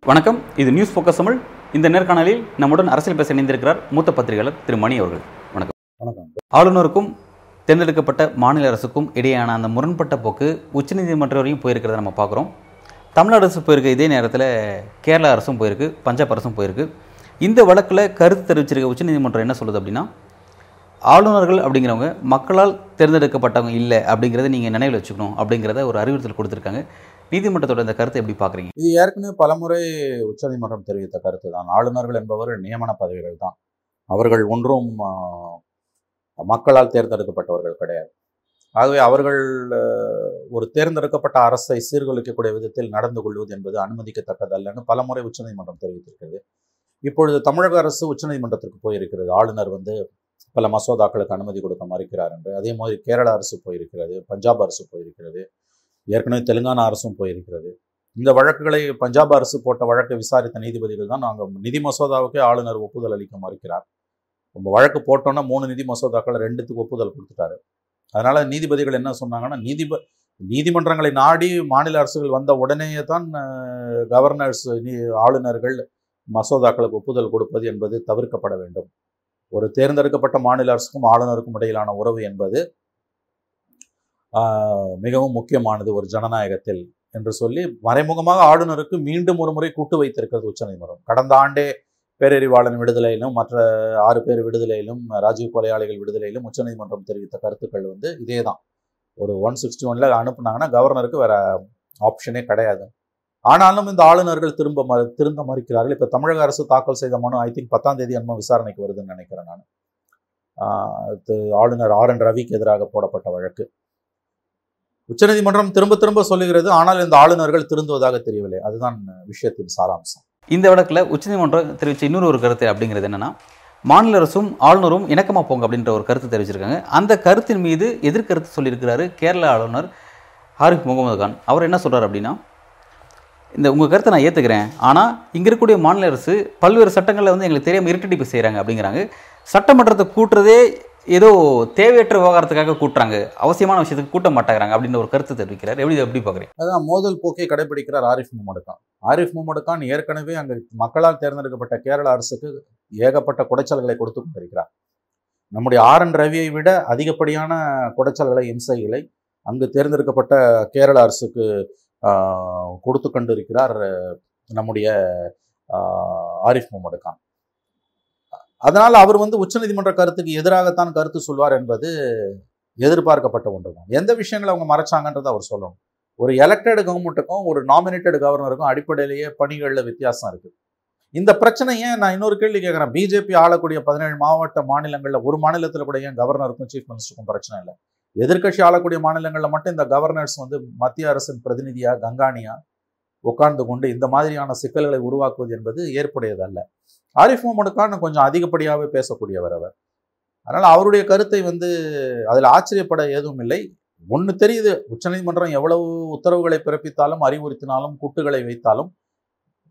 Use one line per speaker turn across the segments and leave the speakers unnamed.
வணக்கம். இது news focus Tamil. இந்த நேர்காணலில் நம்முடன் அரசியல் பேச இணைந்திருக்கிறார் மூத்த பத்திரிகையாளர் திரு மணி அவர்கள். வணக்கம்.
வணக்கம்.
ஆளுநருக்கும் தேர்ந்தெடுக்கப்பட்ட மாநில அரசுக்கும் இடையேயான அந்த முரண்பட்ட போக்கு உச்சநீதிமன்றம் வரையும் போயிருக்கிறத நம்ம பார்க்குறோம். தமிழ்நாடு அரசு போயிருக்கு. இதே நேரத்தில் கேரளா அரசும் போயிருக்கு. பஞ்சாப் அரசும் போயிருக்கு. இந்த வழக்கில் கருத்து தெரிவிச்சிருக்க உச்சநீதிமன்றம் என்ன சொல்லுது அப்படின்னா ஆளுநர்கள் அப்படிங்கிறவங்க மக்களால் தேர்ந்தெடுக்கப்பட்டவங்க இல்லை அப்படிங்கிறத நீங்கள் நினைவில் வச்சுக்கணும் அப்படிங்கிறத ஒரு அறிவுறுத்தல் கொடுத்துருக்காங்க. நீதிமன்றத்தோட இந்த கருத்தை எப்படி பார்க்குறீங்க
இது ஏற்கனவே பலமுறை உச்சநீதிமன்றம் தெரிவித்த கருத்து தான். ஆளுநர்கள் என்பவர் நியமன பதவிகள் தான். அவர்கள் ஒன்றும் மக்களால் தேர்ந்தெடுக்கப்பட்டவர்கள் கிடையாது. ஆகவே அவர்கள் ஒரு தேர்ந்தெடுக்கப்பட்ட அரசை சீர்குலைக்கக்கூடிய விதத்தில் நடந்து கொள்வது என்பது அனுமதிக்கத்தக்கதல்லன்னு பலமுறை உச்சநீதிமன்றம் தெரிவித்திருக்கிறது. இப்பொழுது தமிழக அரசு உச்சநீதிமன்றத்திற்கு போயிருக்கிறது. ஆளுநர் வந்து பல மசோதாக்களுக்கு அனுமதி கொடுக்க மறுக்கிறார் என்று. அதே மாதிரி கேரள அரசு போயிருக்கிறது பஞ்சாப் அரசு போயிருக்கிறது ஏற்கனவே தெலுங்கானா அரசும் போயிருக்கிறது. இந்த வழக்குகளை பஞ்சாப் அரசு போட்ட வழக்கை விசாரித்த நீதிபதிகள் தான் நாங்கள் நிதி மசோதாவுக்கே ஆளுநர் ஒப்புதல் அளிக்க மறுக்கிறார். நம்ம வழக்கு போட்டோன்னா மூணு நிதி மசோதாக்கள் ரெண்டுத்துக்கு ஒப்புதல் கொடுத்துட்டாரு. அதனால் நீதிபதிகள் என்ன சொன்னாங்கன்னா நீதிப நீதிமன்றங்களை நாடி மாநில அரசுகள் வந்த உடனேயே தான் கவர்னர்ஸ் நீ ஆளுநர்கள் மசோதாக்களுக்கு ஒப்புதல் கொடுப்பது என்பது தவிர்க்கப்பட வேண்டும். ஒரு தேர்ந்தெடுக்கப்பட்ட மாநில அரசுக்கும் ஆளுநருக்கும் இடையிலான உறவு என்பது மிகவும் முக்கியமானது ஒரு ஜனநாயகத்தில் என்று சொல்லி மறைமுகமாக ஆளுநருக்கு மீண்டும் ஒரு முறை கூட்டு வைத்திருக்கிறது உச்சநீதிமன்றம் கடந்த ஆண்டே பேரறிவாளன் விடுதலையிலும் மற்ற ஆறு பேர் விடுதலையிலும் ராஜீவ் கொலையாளிகள் விடுதலையிலும் உச்சநீதிமன்றம் தெரிவித்த கருத்துக்கள் வந்து இதே தான் ஒரு ஒன் சிக்ஸ்டி ஒன்ல அனுப்புனாங்கன்னா கவர்னருக்கு வேற ஆப்ஷனே கிடையாது. ஆனாலும் இந்த ஆளுநர்கள் திரும்ப மறு திருந்த மறுக்கிறார்கள். இப்போ தமிழக அரசு தாக்கல் செய்த மனு ஐ திங்க் பத்தாம் தேதி அன்மா விசாரணைக்கு வருதுன்னு நினைக்கிறேன் நான். ஆளுநர் ஆர். என். ரவிக்கு எதிராக போடப்பட்ட வழக்கு. உச்சநீதிமன்றம் திரும்ப திரும்ப சொல்லுகிறது ஆனால் இந்த ஆளுநர்கள் திருந்துவதாக தெரியவில்லை. அதுதான் விஷயத்தின் சாராம்சம்.
இந்த வழக்கில் உச்சநீதிமன்றம் தெரிவித்த இன்னொரு ஒரு கருத்து அப்படிங்கிறது என்னென்னா மாநில அரசும் ஆளுநரும் இணக்கமாக போங்க அப்படின்ற ஒரு கருத்து தெரிவிச்சிருக்காங்க. அந்த கருத்தின் மீது எதிர்கருத்து சொல்லியிருக்கிறாரு கேரள ஆளுநர் ஹாரிஃப் முகமது கான். அவர் என்ன சொல்கிறார் அப்படின்னா இந்த உங்கள் கருத்தை நான் ஏற்றுக்கிறேன் ஆனால் இங்கே இருக்கக்கூடிய மாநில அரசு பல்வேறு சட்டங்களில் வந்து எங்களுக்கு தெரியாமல் இருட்டடிப்பு செய்கிறாங்க அப்படிங்கிறாங்க. சட்டமன்றத்தை கூட்டுறதே ஏதோ தேவையற்ற விவகாரத்துக்காக கூட்டுறாங்க. அவசியமான விஷயத்துக்கு கூட்ட மாட்டேங்கிறாங்க அப்படின்னு ஒரு கருத்து தெரிவிக்கிறார். எப்படி எப்படி பார்க்குறேன்
அதான் மோதல் போக்கை கடைபிடிக்கிறார் ஆரிஃப் முகமது கான் ஆரிஃப் முகமது கான் ஏற்கனவே அங்கே மக்களால் தேர்ந்தெடுக்கப்பட்ட கேரள அரசுக்கு ஏகப்பட்ட குடைச்சல்களை கொடுத்து கொண்டிருக்கிறார். நம்முடைய ஆர் என் ரவியை விட அதிகப்படியான குடைச்சல்களை இம்சைகளை அங்கு தேர்ந்தெடுக்கப்பட்ட கேரள அரசுக்கு கொடுத்து கொண்டிருக்கிறார் நம்முடைய ஆஹ், ஆரிஃப் முகமது கான். அதனால் அவர் வந்து உச்சநீதிமன்ற கருத்துக்கு எதிராகத்தான் கருத்து சொல்வார் என்பது எதிர்பார்க்கப்பட்ட ஒன்று தான் எந்த விஷயங்களை அவங்க மறைச்சாங்கன்றதை அவர் சொல்லணும். ஒரு எலெக்டட் கவர்மெண்ட்டுக்கும் ஒரு நாமினேட்டட் கவர்னருக்கும் அடிப்படையிலேயே பணிகளில் வித்தியாசம் இருக்குது இந்த பிரச்சனை ஏன் நான் இன்னொரு கேள்வி கேட்குறேன். பிஜேபி ஆளக்கூடிய பதினேழு மாவட்ட மாநிலங்களில் ஒரு மாநிலத்தில் கூட ஏன் கவர்னருக்கும் சீஃப் மினிஸ்டருக்கும் பிரச்சனை இல்லை? எதிர்க்கட்சி ஆளக்கூடிய மாநிலங்களில் மட்டும் இந்த கவர்னர்ஸ் வந்து மத்திய அரசின் பிரதிநிதியாக கங்காணியாக உட்கார்ந்து கொண்டு இந்த மாதிரியான சிக்கல்களை உருவாக்குவது என்பது ஏற்புடையதல்ல. ஆரிஃப் முகமது கான் கொஞ்சம் அதிகப்படியாகவே பேசக்கூடியவர் அவர். அதனால் அவருடைய கருத்தை வந்து அதில் ஆச்சரியப்பட எதுவும் இல்லை. ஒன்று தெரியுது உச்சநீதிமன்றம் எவ்வளவு உத்தரவுகளை பிறப்பித்தாலும் அறிவுறுத்தினாலும் கூட்டுகளை வைத்தாலும்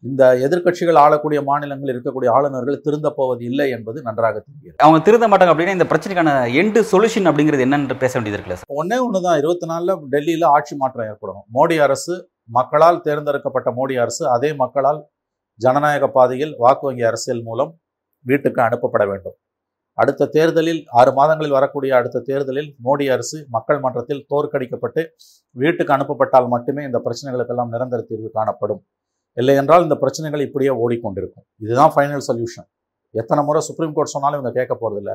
இந்த எதிர்க்கட்சிகள் ஆளக்கூடிய மாநிலங்களில் இருக்கக்கூடிய ஆளுநர்கள் திருந்தப் போவது இல்லை என்பது நன்றாக தெரிகிறது.
அவங்க திருந்த மாட்டாங்க அப்படின்னா இந்த பிரச்சனைக்கான எண்டு சொல்யூஷன் அப்படிங்கிறது என்னன்னு பேச வேண்டியது இருக்குல்ல
ஒன்னே ஒன்று தான் இருபத்தி நாலில் டெல்லியில் ஆட்சி மாற்றம் ஏற்படும். மோடி அரசு மக்களால் தேர்ந்தெடுக்கப்பட்ட மோடி அரசு அதே மக்களால் ஜனநாயக பாதையில் வாக்கு வங்கி அரசியல் மூலம் வீட்டுக்கு அனுப்பப்பட வேண்டும். அடுத்த தேர்தலில் ஆறு மாதங்களில் வரக்கூடிய அடுத்த தேர்தலில் மோடி அரசு மக்கள் மன்றத்தில் தோற்கடிக்கப்பட்டு வீட்டுக்கு அனுப்பப்பட்டால் மட்டுமே இந்த பிரச்சனைகளுக்கெல்லாம் நிரந்தர தீர்வு காணப்படும். இல்லை என்றால் இந்த பிரச்சனைகள் இப்படியே ஓடிக்கொண்டிருக்கும். இதுதான் ஃபைனல் சொல்யூஷன் எத்தனை முறை சுப்ரீம் கோர்ட் சொன்னாலும் இவங்க கேட்க போகிறதில்ல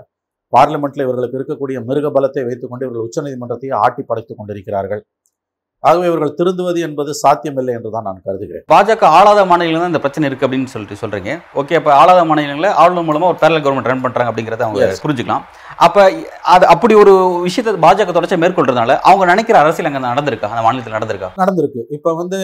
பார்லிமெண்ட்ல இவர்களுக்கு இருக்கக்கூடிய மிருக பலத்தை வைத்துக்கொண்டு இவர்கள் உச்சநீதிமன்றத்தையே ஆட்டி படைத்துக் கொண்டிருக்கிறார்கள். ஆகவே இவர்கள் திருந்துவது என்பது சாத்தியமில்லை என்று தான் நான் கருதுகிறேன்.
பாஜக ஆளாத மாநிலங்கள் தான் இந்த பிரச்சனை இருக்கு அப்படின்னு சொல்லிட்டு சொல்றீங்க. ஓகே அப்ப ஆளாத மாநிலங்களை ஆளுநர் மூலமா ஒரு பேரல் கவர்மெண்ட் ரன் பண்றாங்க அப்படிங்கறத அவங்க. புரிஞ்சுக்கலாம். அப்ப அது அப்படி ஒரு விஷயத்தை பாஜக தொடர்ச்சி மேற்கொள்றதுனால அவங்க நினைக்கிற அரசியல் அங்க நடந்திருக்கா? அந்த மாநிலத்தில் நடந்திருக்கா?
நடந்திருக்கு. இப்போ வந்து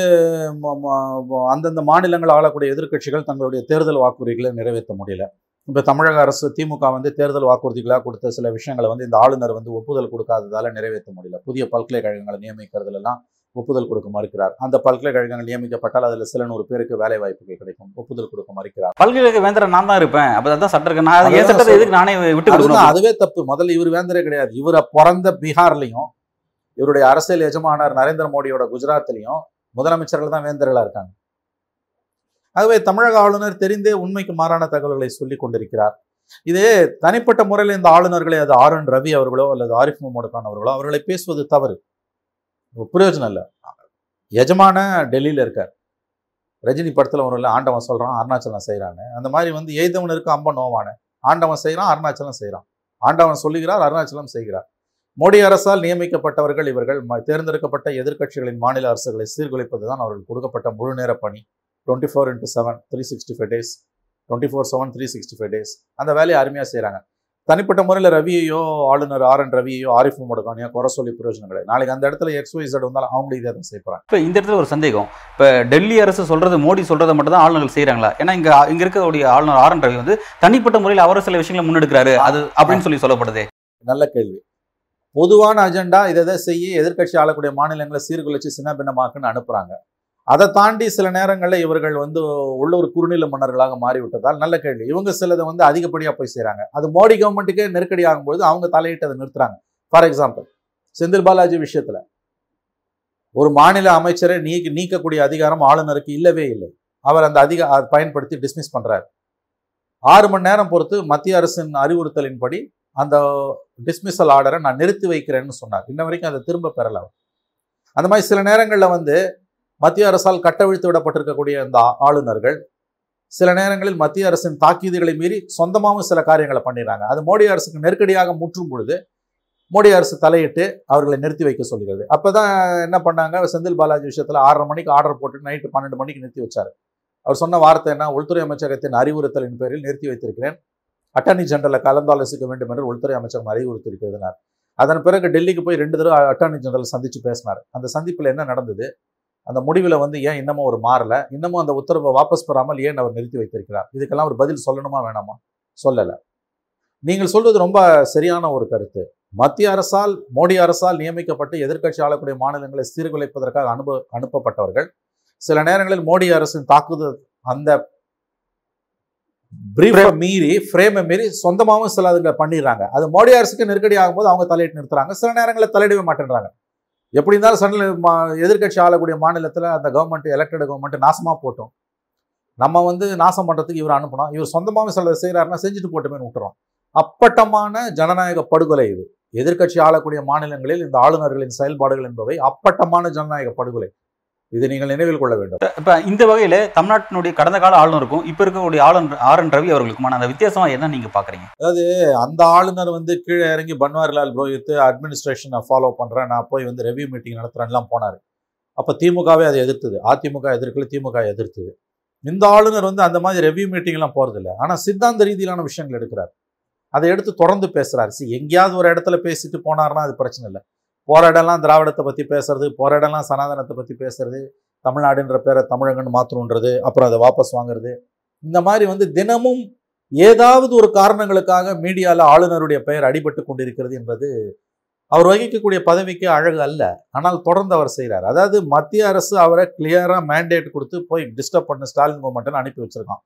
அந்தந்த மாநிலங்கள் ஆளக்கூடிய எதிர்க்கட்சிகள் தங்களுடைய தேர்தல் வாக்குறுதிகளை நிறைவேற்ற முடியல. இப்போ தமிழக அரசு திமுக வந்து தேர்தல் வாக்குறுதிகளாக கொடுத்த சில விஷயங்களை வந்து இந்த ஆளுநர் வந்து ஒப்புதல் கொடுக்காததால நிறைவேற்ற முடியல. புதிய பல்கலைக்கழகங்களை நியமிக்கிறதுல எல்லாம் ஒப்புதல் கொடுக்க மறுக்கிறார். அந்த பல்கலைக்கழகங்கள் நியமிக்கப்பட்டால் அதில் சில நூறு பேருக்கு வேலை வாய்ப்புகள் கிடைக்கும். ஒப்புதல் கொடுக்க மறுக்கிறார்.
பல்கலைக்கழக வேந்தர நான் தான் இருப்பேன். அப்ப அதான் சட்டம் நான்
அதுதான்
சட்டத்தை. எதுக்கு நானே விட்டு கொடுக்கணும்?
அதுவே தப்பு. முதல்ல இவர் வேந்தரே கிடையாது. இவரை பிறந்த பீகார்லயும் இவருடைய அரசியல் எஜமானர் நரேந்திர மோடியோட குஜராத்லயும் முதலமைச்சர்கள் தான் வேந்தர்களா இருக்காங்க. ஆகவே தமிழக ஆளுநர் தெரிந்தே உண்மைக்கு மாறான தகவல்களை சொல்லி கொண்டிருக்கிறார். இது தனிப்பட்ட முறையில் இந்த ஆளுநர்களை அது ஆர் என் ரவி அவர்களோ அல்லது ஆரிஃப் முகமது கான் அவர்களோ அவர்களை பேசுவது தவறு. பிரயோஜனம் இல்லை. எஜமான டெல்லியில இருக்கார். ரஜினி படத்துல ஒரு ஆண்டவன் சொல்றான் அருணாச்சலம் செய்கிறான்னு அந்த மாதிரி வந்து எய்தவனுக்கு அம்ப நோவான. ஆண்டவன் செய்கிறான் அருணாச்சலம் செய்கிறான் ஆண்டவன் சொல்லுகிறார் அருணாச்சலம் செய்கிறார். மோடி அரசால் நியமிக்கப்பட்டவர்கள் இவர்கள் ம- தேர்ந்தெடுக்கப்பட்ட எதிர்க்கட்சிகளின் மாநில அரசுகளை சீர்குலைப்பது தான் அவர்கள் கொடுக்கப்பட்ட முழு நேர பணி. Twenty four into seven three sixty five days twenty four seven three sixty five days அந்த வேலையை அருமையாக செய்கிறாங்க தனிப்பட்ட முறையில் ரவியையோ ஆளுநர் ஆர் என் ரவியையோ ஆரிஃப் முகமது கானியோ குறை சொல்லி பிரயோஜனம் கிடையாது. நாளைக்கு அந்த இடத்துல எக்ஸ் ஒய் Z வந்தாலும் அவங்களும் இதே தான் செய்யப்படுறாங்க
இப்ப இந்த இடத்துல ஒரு சந்தேகம். இப்ப டெல்லி அரசு சொல்றது மோடி சொல்றதை மட்டும் தான் ஆளுநர்கள் செய்யறாங்களா ஏன்னா இங்க இங்க இருக்கக்கூடிய ஆளுநர் ஆர் என் ரவி வந்து தனிப்பட்ட முறையில் அவர் சில விஷயங்களை முன்னெடுக்கிறாரு. அது அப்படின்னு சொல்லி சொல்லப்படுது.
நல்ல கேள்வி. பொதுவான அஜெண்டா இதை செய்ய எதிர்க்கட்சி ஆளக்கூடிய மாநிலங்களை சீர்குலைச்சு சின்ன பின்னமாக்குன்னு அனுப்புறாங்க. அதை தாண்டி சில நேரங்களில் இவர்கள் வந்து உள்ள ஒரு குறுநில மன்னர்களாக மாறிவிட்டதால் நல்ல கேள்வி. இவங்க சிலதை வந்து அதிகப்படியாக போய் செய்கிறாங்க அது மோடி கவர்மெண்ட்டுக்கே நெருக்கடி ஆகும்போது அவங்க தலையிட்டு அதை நிறுத்துறாங்க. ஃபார் எக்ஸாம்பிள் செந்தில் பாலாஜி விஷயத்தில் ஒரு மாநில அமைச்சரை நீக்கி நீக்கக்கூடிய அதிகாரம் ஆளுநருக்கு இல்லவே இல்லை. அவர் அந்த அதிக அதை பயன்படுத்தி டிஸ்மிஸ் பண்ணுறாரு ஆறு மணி நேரம் பொறுத்து மத்திய அரசின் அறிவுறுத்தலின்படி அந்த டிஸ்மிஸல் ஆர்டரை நான் நிறுத்தி வைக்கிறேன்னு சொன்னார். இன்ன வரைக்கும் அதை திரும்ப பெறலாம் அந்த மாதிரி சில நேரங்களில் வந்து மத்திய அரசால் கட்டவிழ்த்து விடப்பட்டிருக்கக்கூடிய அந்த ஆளுநர்கள் சில நேரங்களில் மத்திய அரசின் தாக்கீதுகளை மீறி சொந்தமாகவும் சில காரியங்களை பண்ணிடுறாங்க. அது மோடி அரசுக்கு நெருக்கடியாக முற்றும் பொழுது மோடி அரசு தலையிட்டு அவர்களை நிறுத்தி வைக்க சொல்கிறது. அப்பதான் என்ன பண்ணாங்க? செந்தில் பாலாஜி விஷயத்தில் ஆறரை மணிக்கு ஆர்டர் போட்டு நைட்டு பன்னெண்டு மணிக்கு நிறுத்தி வச்சார். அவர் சொன்ன வார்த்தை என்ன? உள்துறை அமைச்சகத்தின் அறிவுறுத்தலின் பேரில் நிறுத்தி வைத்திருக்கிறேன். அட்டர்னி ஜெனரலை கலந்தாலோசிக்க வேண்டும் என்று உள்துறை அமைச்சகம் அறிவுறுத்தியிருக்கிறதுனார் அதன் பிறகு டெல்லிக்கு போய் ரெண்டு தடவை அட்டார்னி ஜெனரல் சந்தித்து பேசினார். அந்த சந்திப்பில் என்ன நடந்தது? அந்த முடிவில் வந்து ஏன் இன்னமும் ஒரு மாறல? இன்னமும் அந்த உத்தரவை வாபஸ் பெறாமல் ஏன் அவர் நிறுத்தி வைத்திருக்கிறார்? இதுக்கெல்லாம் ஒரு பதில் சொல்லணுமா வேணாமா? சொல்லலை. நீங்கள் சொல்வது ரொம்ப சரியான ஒரு கருத்து. மத்திய அரசால் மோடி அரசால் நியமிக்கப்பட்டு எதிர்க்கட்சி ஆளக்கூடிய மாநிலங்களை சீர்குலைப்பதற்காக அனுப அனுப்பப்பட்டவர்கள் சில நேரங்களில் மோடி அரசின் தாக்குதல் அந்த பிரீஃபை மீறி ஃப்ரேமை மீறி சொந்தமாகவும் சில அதுங்களை பண்ணிடுறாங்க. அது மோடி அரசுக்கு நெருக்கடி ஆகும்போது அவங்க தலையிட்டு நிறுத்துறாங்க. சில நேரங்களில் தலையிடவே மாட்டேன்றாங்க. எப்படி இருந்தாலும் சடல எதிர்க்கட்சி ஆளக்கூடிய மாநிலத்தில் அந்த கவர்மெண்ட் எலெக்டட் கவர்மெண்ட் நாசமாக போட்டோம். நம்ம வந்து நாசம் பண்ணுறதுக்கு இவர் அனுப்பினோம் இவர் சொந்தமாக சில செய்கிறாருன்னா செஞ்சுட்டு போட்டோமேனு விட்டுறோம். அப்பட்டமான ஜனநாயக படுகொலை இது. எதிர்க்கட்சி ஆளக்கூடிய மாநிலங்களில் இந்த ஆளுநர்களின் செயல்பாடுகள் என்பவை அப்பட்டமான ஜனநாயக படுகொலை. இதை நீங்கள் நினைவில் கொள்ள வேண்டும்.
இப்ப இந்த வகையில தமிழ்நாட்டினுடைய கடந்த கால ஆளுநருக்கும் இப்ப இருக்கக்கூடிய ஆளுநர் ஆர் என் ரவி அவர்களுக்குமான அந்த வித்தியாசமா என்ன நீங்க பாக்குறீங்க?
அந்த ஆளுநர் வந்து கீழே இறங்கி பன்வாரிலால் புரோஹித் அட்மினிஸ்ட்ரேஷனை ஃபாலோ பண்றேன். நான் போய் வந்து ரெவ்யூ மீட்டிங் நடத்துறேன்லாம் போனார். அப்ப திமுகவே அதை எதிர்த்தது. அதிமுக எதிர்க்கல திமுக எதிர்த்தது. இந்த ஆளுநர் வந்து அந்த மாதிரி ரெவ்யூ மீட்டிங்லாம் போறதில்ல. ஆனா சித்தாந்த ரீதியிலான விஷயங்கள் எடுக்கிறார். அதை எடுத்து தொடர்ந்து பேசுறாரு. சி எங்கேயாவது ஒரு இடத்துல பேசிட்டு போனாருன்னா அது பிரச்சனை இல்லை. போற இடம்லாம் திராவிடத்தை பற்றி பேசுறது போற இடம்லாம் சனாதனத்தை பற்றி பேசுறது தமிழ்நாடுன்ற பேரை தமிழகன்னு மாற்றணுன்றது அப்புறம் அதை வாபஸ் வாங்குறது. இந்த மாதிரி வந்து தினமும் ஏதாவது ஒரு காரணங்களுக்காக மீடியாவில் ஆளுநருடைய பெயர் அடிபட்டு கொண்டிருக்கிறது என்பது அவர் வகிக்கக்கூடிய பதவிக்கு அழகு அல்ல. ஆனால் தொடர்ந்து அவர் செய்கிறார் அதாவது மத்திய அரசு அவரை கிளியராக மேண்டேட் கொடுத்து போய் டிஸ்டர்ப் பண்ண ஸ்டாலின் கவர்மெண்ட்னு அனுப்பி வச்சிருக்கான்.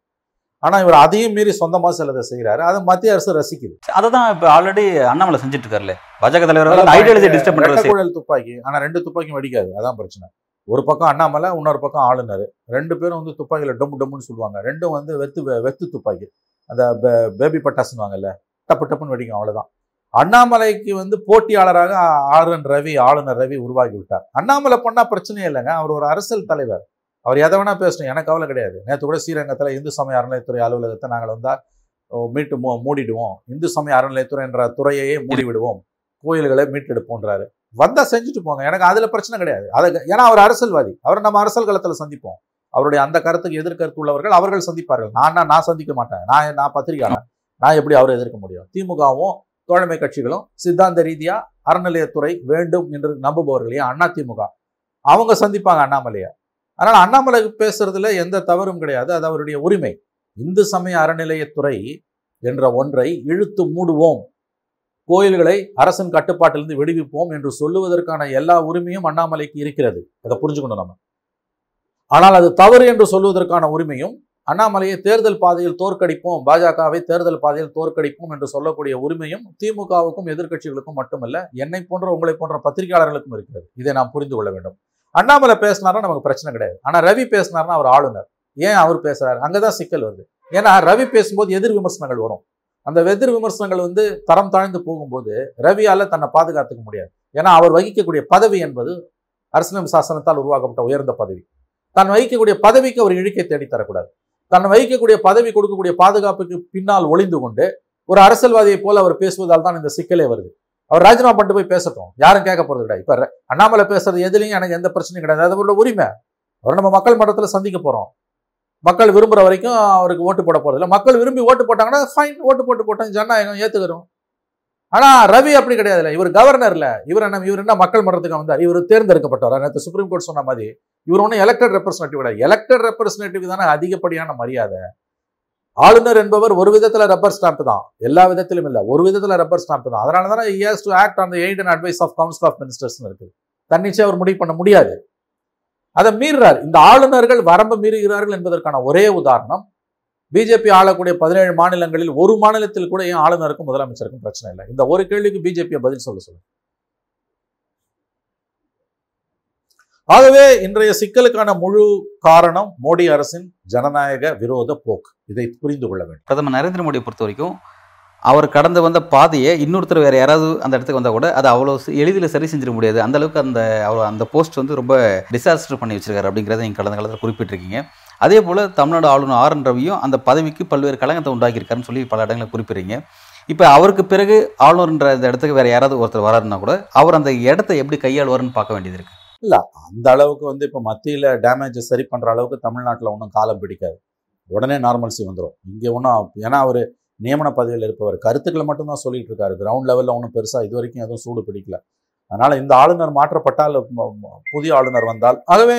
ஆனால் இவர் அதையும் மீறி சொந்தமாக சிலதை செய்கிறாரு அதை மத்திய அரசு ரசிக்குது.
அதை தான் இப்போ ஆல்ரெடி அண்ணாமலை செஞ்சுட்டு இருக்காருல்ல. பாஜக தலைவர் ஐடியாலஜி டிஸ்டர்ப் பண்றது.
ரெட்டக்குழல் துப்பாக்கி. ஆனா ரெண்டு துப்பாக்கியும் வெடிக்காது. அதான் பிரச்சனை. ஒரு பக்கம் அண்ணாமலை இன்னொரு பக்கம் ஆளுநர். ரெண்டு பேரும் வந்து துப்பாக்கியில டொம்பு டொம்புன்னு சொல்லுவாங்க. ரெண்டும் வந்து வெத்து வெத்து துப்பாக்கி. அந்த பேபி பட்டாசுன்னுவாங்கல்ல டப்பு டப்புன்னு வெடிக்கும். அவ்வளவுதான். அண்ணாமலைக்கு வந்து போட்டியாளராக என் ரவி ஆளுநர் ரவி உருவாகி விட்டார். அண்ணாமலை பண்ணா பிரச்சனையே இல்லைங்க. அவர் ஒரு அரசியல் தலைவர். அவர் எதை வேணா பேசணும். எனக்கு கவலை கிடையாது. நேற்று கூட ஸ்ரீரங்கத்தில் இந்து சமய அறநிலையத்துறை அலுவலகத்தை நாங்கள் வந்தா ஓ, மீட்டு மூ- மூடிடுவோம். இந்து சமய அறநிலையத்துறை என்ற துறையையே மூடிவிடுவோம். கோயில்களை மீட்டெடுப்போன்றாரு. வந்தால் செஞ்சுட்டு போங்க. எனக்கு அதில் பிரச்சனை கிடையாது. அதை ஏன்னா அவர் அரசியல்வாதி. அவரை நம்ம அரசியல் களத்தில் சந்திப்போம். அவருடைய அந்த கருத்துக்கு எதிர்கருத்து உள்ளவர்கள் அவர்கள் சந்திப்பார்கள். நான் நான் சந்திக்க மாட்டேன். நான் நான் பத்திரிகையாளர் நான் எப்படி அவரை எதிர்க்க முடியும்? திமுகவும் தோழமை கட்சிகளும் சித்தாந்த ரீதியாக அறநிலையத்துறை வேண்டும் என்று நம்புபவர்களையே அண்ணா திமுக. அவங்க சந்திப்பாங்க அண்ணாமலையை. அதனால் அண்ணாமலை பேசுறதுல எந்த தவறும் கிடையாது. அது அவருடைய உரிமை. இந்து சமய அறநிலையத்துறை என்ற ஒன்றை இழுத்து மூடுவோம். கோயில்களை அரசின் கட்டுப்பாட்டிலிருந்து விடுவிப்போம் என்று சொல்லுவதற்கான எல்லா உரிமையும் அண்ணாமலைக்கு இருக்கிறது. அதை புரிஞ்சுக்கணும் நம்ம. ஆனால் அது தவறு என்று சொல்லுவதற்கான உரிமையும் அண்ணாமலையை தேர்தல் பாதையில் தோற்கடிப்போம் பாஜகவை தேர்தல் பாதையில் தோற்கடிப்போம் என்று சொல்லக்கூடிய உரிமையும் திமுகவுக்கும் எதிர்க்கட்சிகளுக்கும் மட்டுமல்ல என்னை போன்ற உங்களை போன்ற பத்திரிகையாளர்களுக்கும் இருக்கிறது. இதை நாம் புரிந்து கொள்ள வேண்டும். அண்ணாமலை பேசினார்னா நமக்கு பிரச்சனை கிடையாது. ஆனால் ரவி பேசினார்னா அவர் ஆளுநர். ஏன் அவர் பேசுறாரு? அங்கதான் சிக்கல் வருது. ஏன்னா ரவி பேசும்போது எதிர் விமர்சனங்கள் வரும். அந்த வெதிர் விமர்சனங்கள் வந்து தரம் தாழ்ந்து போகும்போது ரவியால் தன்னை பாதுகாத்துக்க முடியாது. ஏன்னா அவர் வகிக்கக்கூடிய பதவி என்பது அரசியலமைப்பு சாசனத்தால் உருவாக்கப்பட்ட உயர்ந்த பதவி. தான் வகிக்கக்கூடிய பதவிக்கு அவர் இழுக்கை தேடி தரக்கூடாது. தன் வகிக்கக்கூடிய பதவி கொடுக்கக்கூடிய பாதுகாப்புக்கு பின்னால் ஒளிந்து கொண்டு ஒரு அரசியல்வாதியை போல அவர் பேசுவதால் தான் இந்த சிக்கலே வருது. அவர் ராஜினாமா பண்ணிட்டு போய் பேசட்டும். யாரும் கேட்க போகிறது கிடையாது. இப்போ அண்ணாமலை பேசுறது எதுலையும் எனக்கு எந்த பிரச்சனையும் கிடையாது. அது அவரோட உரிமை. அவர் நம்ம மக்கள் மன்றத்தில் சந்திக்க போகிறோம் மக்கள் விரும்புகிற வரைக்கும் அவருக்கு ஓட்டு போட போகிறதில்ல மக்கள் விரும்பி ஓட்டு போட்டாங்கன்னா ஃபைன் ஓட்டு போட்டு போட்டோம் ஜனநாயகம் ஏற்றுக்கிறோம் ஆனால் ரவி அப்படி கிடையாதுல்ல இவர் கவர்னரில் இவர் என்ன இவர் என்ன மக்கள் மன்றத்துக்கு வந்தார். இவர் தேர்ந்தெடுக்கப்பட்டவர். நேற்று சுப்ரீம் கோர்ட் சொன்ன மாதிரி இவர் ஒன்றும் எலெக்டட் ரெப்ரஸன்டேட்டிவ் கிடையாது. எலெக்டட் ரெப்ரஸன்டேட்டிவ் தானே அதிகப்படியான மரியாதை. ஆளுநர் என்பவர் ஒரு விதத்தில் ரப்பர் ஸ்டாம்ப் தான். எல்லா விதத்திலும் இல்லை. ஒரு விதத்தில் ரப்பர் ஸ்டாம்ப் தான். அதனால தானே years to act on aid and advice of council of மினிஸ்டர்ஸ்னு இருக்குது. தன்னிச்சை அவர் முடிவு பண்ண முடியாது. அதை மீறுறார். இந்த ஆளுநர்கள் வரம்பு மீறுகிறார்கள் என்பதற்கான ஒரே உதாரணம் பிஜேபி ஆளக்கூடிய பதினேழு மாநிலங்களில் ஒரு மாநிலத்தில் கூட ஏன் ஆளுநருக்கும் முதலமைச்சருக்கும் பிரச்சனை இல்லை? இந்த ஒரு கேள்விக்கு பிஜேபியை பதில் சொல்ல சொல்லுங்க. ஆகவே இன்றைய சிக்கலுக்கான முழு காரணம் மோடி அரசின் ஜனநாயக விரோத போக்கு. இதை புரிந்து கொள்ள வேண்டும்.
பிரதமர் நரேந்திர மோடியை பொறுத்த வரைக்கும் அவர் கடந்து வந்த பாதையை இன்னொருத்தர் வேறு யாராவது அந்த இடத்துக்கு வந்தால் கூட அதை அவ்வளோ எளிதில் சரி செஞ்சிட முடியாது. அந்தளவுக்கு அந்த அவர் அந்த போஸ்ட் வந்து ரொம்ப டிசாஸ்டர் பண்ணி வச்சிருக்காரு அப்படிங்கிறத நீங்கள் கடந்த காலத்தில் குறிப்பிட்டிருக்கீங்க. அதே போல் தமிழ்நாடு ஆளுநர் ஆர் என் ரவியும் அந்த பதவிக்கு பல்வேறு கலங்கத்தை உண்டாக்கியிருக்காருன்னு சொல்லி பல இடங்களில் குறிப்பிடுறீங்க. இப்போ அவருக்கு பிறகு ஆளுநர்ன்ற இந்த இடத்துக்கு வேற யாராவது ஒருத்தர் வராருன்னா கூட அவர் அந்த இடத்த எப்படி கையாளுவாருன்னு பார்க்க வேண்டியது இருக்கு.
இல்லை அந்த அளவுக்கு வந்து இப்போ மத்தியில் டேமேஜ் சரி பண்ணுற அளவுக்கு தமிழ்நாட்டில் ஒன்றும் காலம் பிடிக்காது. உடனே நார்மல்சி வந்துடும் இங்கே ஒன்றும் ஏன்னா அவர் நியமன பதவியில் இருப்பவர். கருத்துக்களை மட்டும்தான் சொல்லிட்டு இருக்காரு. கிரவுண்ட் லெவலில் ஒன்றும் பெருசாக இது வரைக்கும் எதுவும் சூடு பிடிக்கல. அதனால் இந்த ஆளுநர் மாற்றப்பட்டால் புதிய ஆளுநர் வந்தால் ஆகவே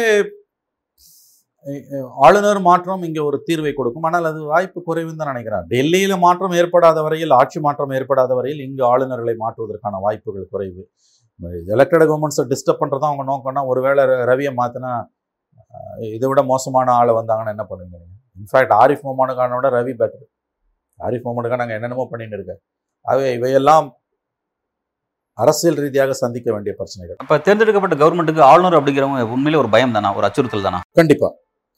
ஆளுநர் மாற்றம் இங்கே ஒரு தீர்வை கொடுக்கும். ஆனால் அது வாய்ப்பு குறைவுன்னு தான் நினைக்கிறேன் டெல்லியில் மாற்றம் ஏற்படாத வரையில் ஆட்சி மாற்றம் ஏற்படாத வரையில் இங்கு ஆளுநர்களை மாற்றுவதற்கான வாய்ப்புகள் குறைவு. எலெக்டட் கவர்மெண்ட்ஸை டிஸ்டர்ப் பண்ணுறதா அவங்க நோக்கம்னா ஒருவேளை ரவியை மாற்றினா இதை விட மோசமான ஆளை வந்தாங்கன்னா என்ன பண்ணுவீங்க இன்ஃபேக்ட் ஆரிஃப் முகமது விட ரவி பெட்டர் ஆரிஃப் முகமது கான் நாங்கள் என்னென்னமோ பண்ணிட்டு இருக்க. ஆகவே இவையெல்லாம் அரசியல் ரீதியாக சந்திக்க வேண்டிய பிரச்சனைகள்.
இப்போ தேர்ந்தெடுக்கப்பட்ட கவர்மெண்ட்டுக்கு ஆளுநர் அப்படிங்கிறவங்க உண்மையிலே ஒரு பயம் தானா? ஒரு அச்சுறுத்தல் தானா?
கண்டிப்பா.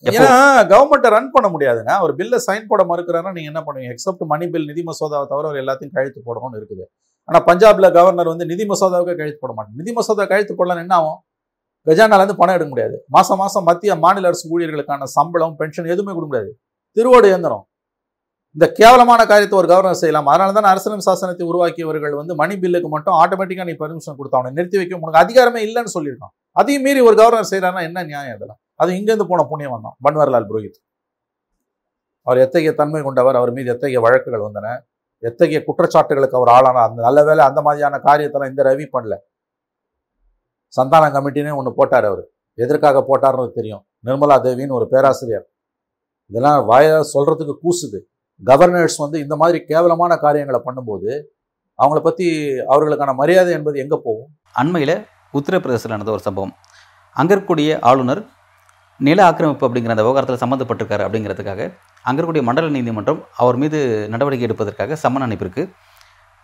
எப்போ?
ஏன்னா கவர்மெண்ட்டை ரன் பண்ண முடியாதுங்க. ஒரு பில்லை சைன் போட மறுக்கிறாருன்னா நீங்க என்ன பண்ணுவீங்க? எக்ஸப்ட் மணி பில் நிதி மசோதாவை தவிர அவர் எல்லாத்தையும் கழுத்து போடணும்னு இருக்குது. ஆனா பஞ்சாப்ல கவர்னர் வந்து நிதி மசோதாவுக்கு கழுத்து போட மாட்டாங்க நிதி மசோதா கழுத்து போடலாம் என்ன ஆகும்? கஜானால இருந்து பணம் எடுக்க முடியாது. மாசம் மாசம் மத்திய மாநில அரசு ஊழியர்களுக்கான சம்பளம் பென்ஷன் எதுவுமே கொடுக்க முடியாது. திருவோடு இயந்திரம். இந்த கேவலமான காரியத்தை ஒரு கவர்னர் செய்யலாம். அதனால தான் அரசியல் சாசனத்தை உருவாக்கியவர்கள் வந்து மணி பில்லுக்கு மட்டும் ஆட்டோமேட்டிக்காக நீ பெர்மிஷன் கொடுத்தவனை நிறுத்தி வைக்க உனக்கு அதிகாரமே இல்லைன்னு சொல்லியிருக்கான். அதையும் மீறி ஒரு கவர்னர் செய்கிறான்னா என்ன நியாயம் இதெல்லாம்? அது இங்கேருந்து போன புண்ணியம் வந்தான். பன்வாரிலால் புரோஹித். அவர் எத்தகைய தன்மை கொண்டவர் அவர் மீது எத்தகைய வழக்குகள் வந்தன எத்தகைய குற்றச்சாட்டுகளுக்கு அவர் ஆளான அந்த நல்ல வேளை அந்த மாதிரியான காரியத்தெல்லாம் இந்த ரவி பண்ணல. சந்தான கமிட்டினே ஒன்று போட்டார் அவர். எதற்காக போட்டார்னு தெரியும். நிர்மலா தேவின்னு ஒரு பேராசிரியர். இதெல்லாம் வாய சொல்கிறதுக்கு கூசுது. கவர்னர்ஸ் வந்து இந்த மாதிரி கேவலமான காரியங்களை பண்ணும்போது அவங்கள பற்றி அவர்களுக்கான மரியாதை என்பது எங்கே போகும்?
அண்மையில் உத்தரப்பிரதேசத்தில் நடந்த ஒரு சம்பவம். அங்கே இருக்கக்கூடிய ஆளுநர் நில ஆக்கிரமிப்பு அப்படிங்கிற அந்த விவகாரத்தில் சம்மந்தப்பட்டிருக்காரு அப்படிங்கிறதுக்காக அங்கே இருக்கக்கூடிய மண்டல நீதிமன்றம் அவர் மீது நடவடிக்கை எடுப்பதற்காக சம்மன் அனுப்பியிருக்கு.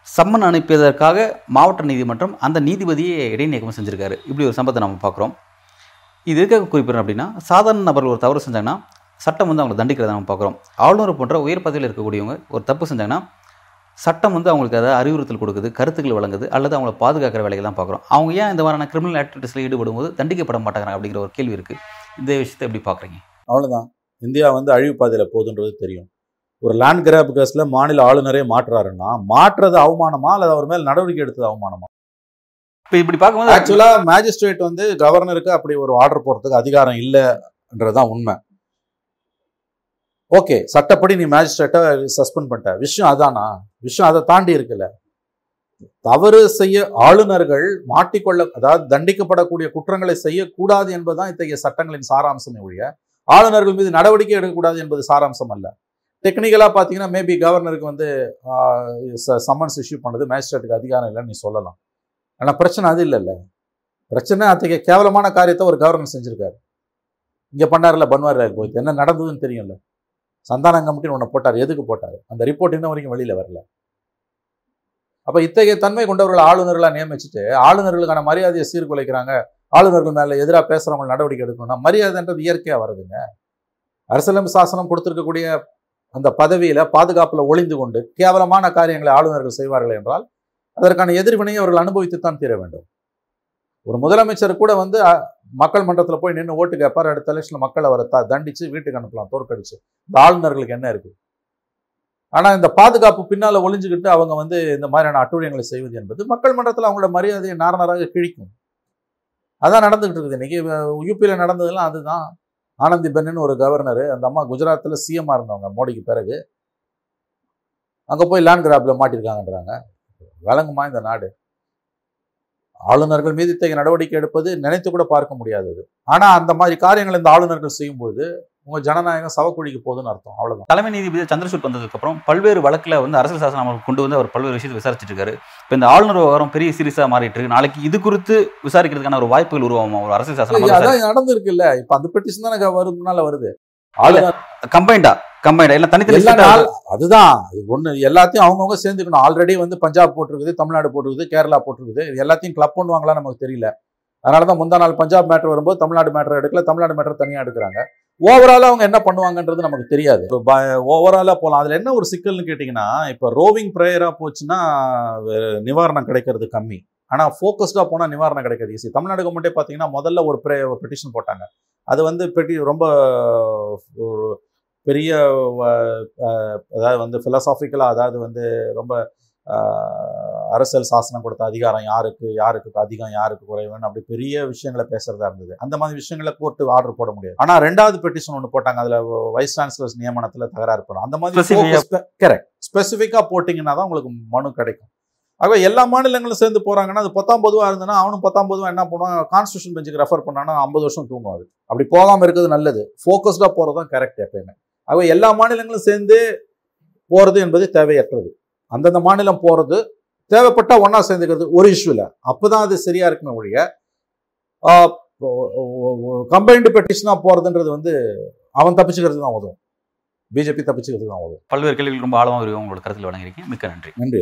சம்மன் அனுப்பியதற்காக மாவட்ட நீதிமன்றம் அந்த நீதிபதியை இடைநீக்கம் செஞ்சுருக்காரு. இப்படி ஒரு சம்பவத்தை நம்ம பார்க்குறோம். இது எதுக்காக குறிப்பிடணும் அப்படின்னா சாதாரண நபர்கள் ஒரு தவறு செஞ்சாங்கன்னா சட்டம் வந்து அவங்களை தண்டிக்கிறத நம்ம பார்க்குறோம். ஆளுநர் போன்ற உயர் பதவியில் இருக்கக்கூடியவங்க ஒரு தப்பு செஞ்சாங்கன்னா சட்டம் வந்து அவங்களுக்கு அதை அறிவுறுத்தல் கொடுக்குது கருத்துக்கள் வழங்குது அல்லது அவங்கள பாதுகாக்கிற வேலைகள் தான் பார்க்குறோம். அவங்க ஏன் இந்த மாதிரியான கிரிமினல் ஆக்டிவிட்டீஸில் ஈடுபடும் போது தண்டிக்கப்பட மாட்டாங்க அப்படிங்கிற ஒரு கேள்வி இருக்குது இந்த விஷயத்தை எப்படி பார்க்குறீங்க?
அவ்வளவுதான். இந்தியா வந்து அழிவு பாதையில போகுதுன்றது தெரியும். ஒரு லேண்ட் கிராப் கேஸ்ல மாநில ஆளுநரே மாற்றுறாருன்னா மாற்றுறது அவமானமா அல்லது அவர் மேல் நடவடிக்கை எடுத்தது அவமானமா?
இப்போ இப்படி பார்க்கும்போது
ஆக்சுவலா மேஜிஸ்ட்ரேட் வந்து கவர்னருக்கு அப்படி ஒரு ஆர்டர் போடுறதுக்கு அதிகாரம் இல்லைன்றதுதான் உண்மை. ஓகே சட்டப்படி நீ மேஜிஸ்ட்ரேட்டை சஸ்பெண்ட் பண்ணிட்ட. விஷயம் அதானா? விஷயம் அதை தாண்டி இருக்குல்ல. தவறு செய்ய ஆளுநர்கள் மாட்டிக்கொள்ள அதாவது தண்டிக்கப்படக்கூடிய குற்றங்களை செய்யக்கூடாது என்பதுதான் இத்தகைய சட்டங்களின் சாராம்சமே ஒழிய ஆளுநர்கள் மீது நடவடிக்கை எடுக்கக்கூடாது என்பது சாராம்சம் அல்ல. டெக்னிக்கலாக பார்த்தீங்கன்னா மேபி கவர்னருக்கு வந்து சம்மன்ஸ் இஷ்யூ பண்ணது மேஜிஸ்ட்ரேட்டுக்கு அதிகாரம் இல்லைன்னு நீ சொல்லலாம். ஆனால் பிரச்சனை அது இல்லைல்ல. பிரச்சனை அத்தகைய கேவலமான காரியத்தை ஒரு கவர்னர் செஞ்சுருக்காரு. இங்கே பண்ணார்ல பன்வாரிலால் புரோஹித். என்ன நடந்ததுன்னு தெரியும்ல. சந்தானம் கமிட்டின்னு ஒன்று போட்டார். எதுக்கு போட்டார்? அந்த ரிப்போர்ட் இன்ன வரைக்கும் வெளியில் வரல. அப்போ இத்தகைய தன்மை கொண்டவர்கள் ஆளுநர்களாக நியமிச்சுட்டு ஆளுநர்களுக்கான மரியாதையை சீர்குலைக்கிறாங்க. ஆளுநர்கள் மேலே எதிராக பேசுகிறவங்க நடவடிக்கை எடுக்கணும்னா மரியாதைன்றது இயற்கையாக வருதுங்க. அரசியலம் சாசனம் கொடுத்துருக்கக்கூடிய அந்த பதவியில பாதுகாப்புல ஒளிந்து கொண்டு கேவலமான காரியங்களை ஆளுநர்கள் செய்வார்கள் என்றால் அதற்கான எதிர்வினையை அவர்கள் அனுபவித்துத்தான் தீர வேண்டும். ஒரு முதலமைச்சர் கூட வந்து மக்கள் மன்றத்தில் போய் நின்று ஓட்டு கேட்பார் அடுத்த எலெக்ஷனில் மக்களை அவரை த- தண்டித்து வீட்டுக்கு அனுப்பலாம் தோற்கடிச்சு. இந்த ஆளுநர்களுக்கு என்ன இருக்குது ஆனால் இந்த பாதுகாப்பு பின்னால் ஒளிஞ்சுக்கிட்டு அவங்க வந்து இந்த மாதிரியான அட்டூழியங்களை செய்வது என்பது மக்கள் மன்றத்தில் அவங்களோட மரியாதையை நாரணராக கிழிக்கும். அதான் நடந்துகிட்டு இருக்குது. இன்றைக்கி யூபியில் நடந்ததெல்லாம் அதுதான். ஆனந்தி பென்னு ஒரு கவர்னர் அந்த அம்மா குஜராத்தில் சிஎம்மாக இருந்தவங்க மோடிக்கு பிறகு. அங்கே போய் லேண்ட் கிராப்பில் மாட்டியிருக்காங்கன்றாங்க விளங்குமா இந்த நாடு? ஆளுநர்கள் மீது இத்தகைய நடவடிக்கை எடுப்பது நினைத்து கூட பார்க்க முடியாதது. ஆனா அந்த மாதிரி காரியங்கள் இந்த ஆளுநர்கள் செய்யும்போது உங்க ஜனநாயகம் சவக்குழிக்கு போகுதுன்னு அர்த்தம். அவ்வளவுதான்.
தலைமை நீதிபதி சந்திரசூட் வந்ததுக்கு அப்புறம் பல்வேறு வழக்குல வந்து அரசியல் சாசனம் அமலுக்கு கொண்டு வந்து அவர் பல்வேறு விஷயத்தை விசாரிச்சுட்டு இருக்காரு இப்போ இந்த ஆளுநர் விவகாரம் பெரிய சீரியஸா மாறிட்டு இருக்கு. நாளைக்கு இது குறித்து விசாரிக்கிறதுக்கான ஒரு வாய்ப்புகள் உருவாகுமா? ஒரு அரசியல் சாசனம்
அதான் நடந்திருக்குல்ல இப்ப அந்த பெட்டிஷன் தானே வரும் முன்னால வருது. ஆளுநர்
கம்பைண்டா கம்பைண்டா எல்லாம் தனித்தனி
அதுதான். அது ஒண்ணு எல்லாத்தையும் அவங்கவுங்க சேர்ந்துக்கணும். ஆல்ரெடி வந்து பஞ்சாப் போட்டிருக்குது தமிழ்நாடு போட்டிருக்குது கேரளா போட்டிருக்குது. இது எல்லாத்தையும் கிளப் பண்ணுவாங்களா நமக்கு தெரியல. அதனால தான் முந்தா நாள் பஞ்சாப் மேட்டர் வரும்போது தமிழ்நாடு மேட்டர் எடுக்கல தமிழ்நாடு மேட்டர் தனியா எடுக்கிறாங்க. ஓவராலா அவங்க என்ன பண்ணுவாங்கன்றது நமக்கு தெரியாது. ஓவராலா போகலாம் அதுல என்ன ஒரு சிக்கல்னு கேட்டிங்கன்னா இப்போ ரோவிங் ப்ரேயரா போச்சுன்னா நிவாரணம் கிடைக்கிறது கம்மி. ஆனா ஃபோக்கஸ்டா போனா நிவாரணம் கிடைக்கிறது ஈஸி. தமிழ்நாடு கவர்மெண்ட்டே பார்த்தீங்கன்னா முதல்ல ஒரு ப்ரே பெட்டிஷன் போட்டாங்க. அது வந்து பெட்டி ரொம்ப பெரிய அதாவது வந்து ஃபிலசாபிக்கலாக அதாவது வந்து ரொம்ப அரசியல் சாசனம் கொடுத்த அதிகாரம் யாருக்கு யாருக்கு அதிகம் யாருக்கு குறைவுன்னு அப்படி பெரிய விஷயங்களை பேசுறதா இருந்தது. அந்த மாதிரி விஷயங்களை கோர்ட்டு ஆர்டர் போட முடியாது. ஆனா ரெண்டாவது பெட்டிஷன் ஒன்று போட்டாங்க. அதுல வைஸ் சான்சலர்ஸ் நியமனத்துல தகராறு பண்ணணும் அந்த மாதிரி கரெக்ட் ஸ்பெசிஃபிக்கா போட்டிங்கன்னா தான் உங்களுக்கு மனு கிடைக்கும். ஆகவே எல்லா மாநிலங்களும் சேர்ந்து போறாங்கன்னா அது பத்தாம் பொதுவாக இருந்ததுன்னா அவனும் பத்தாம் பொதுவாக என்ன பண்ணுவான்? கான்ஸ்டியூஷன் பெஞ்சுக்கு ரெஃபர் பண்ணானா ஐம்பது வருஷம் தூங்கும் அது. அப்படி போகாம இருக்கிறது நல்லது. ஃபோக்கஸ்டா போறது தான் கரெக்ட் எப்பயுமே. ஆகவே எல்லா மாநிலங்களும் சேர்ந்து போறது என்பது தேவையற்றது. அந்தந்த மாநிலம் போறது தேவைப்பட்டா ஒண்ணா சேர்ந்துக்கிறது ஒரு இஷ்யூ இல்லை. அப்பதான் அது சரியா இருக்குமே ஒழிய கம்பைன்டு பெட்டிஷனா போறதுன்றது வந்து அவன் தப்பிச்சுக்கிறது தான் உதவும். பிஜேபி தப்பிச்சுக்கிறது தான் உதவும்.
பல்வேறு கேள்விகள் ரொம்ப ஆழமாக உங்களோட கருத்தில் வழங்கியிருக்கீங்க. மிக்க நன்றி.
நன்றி.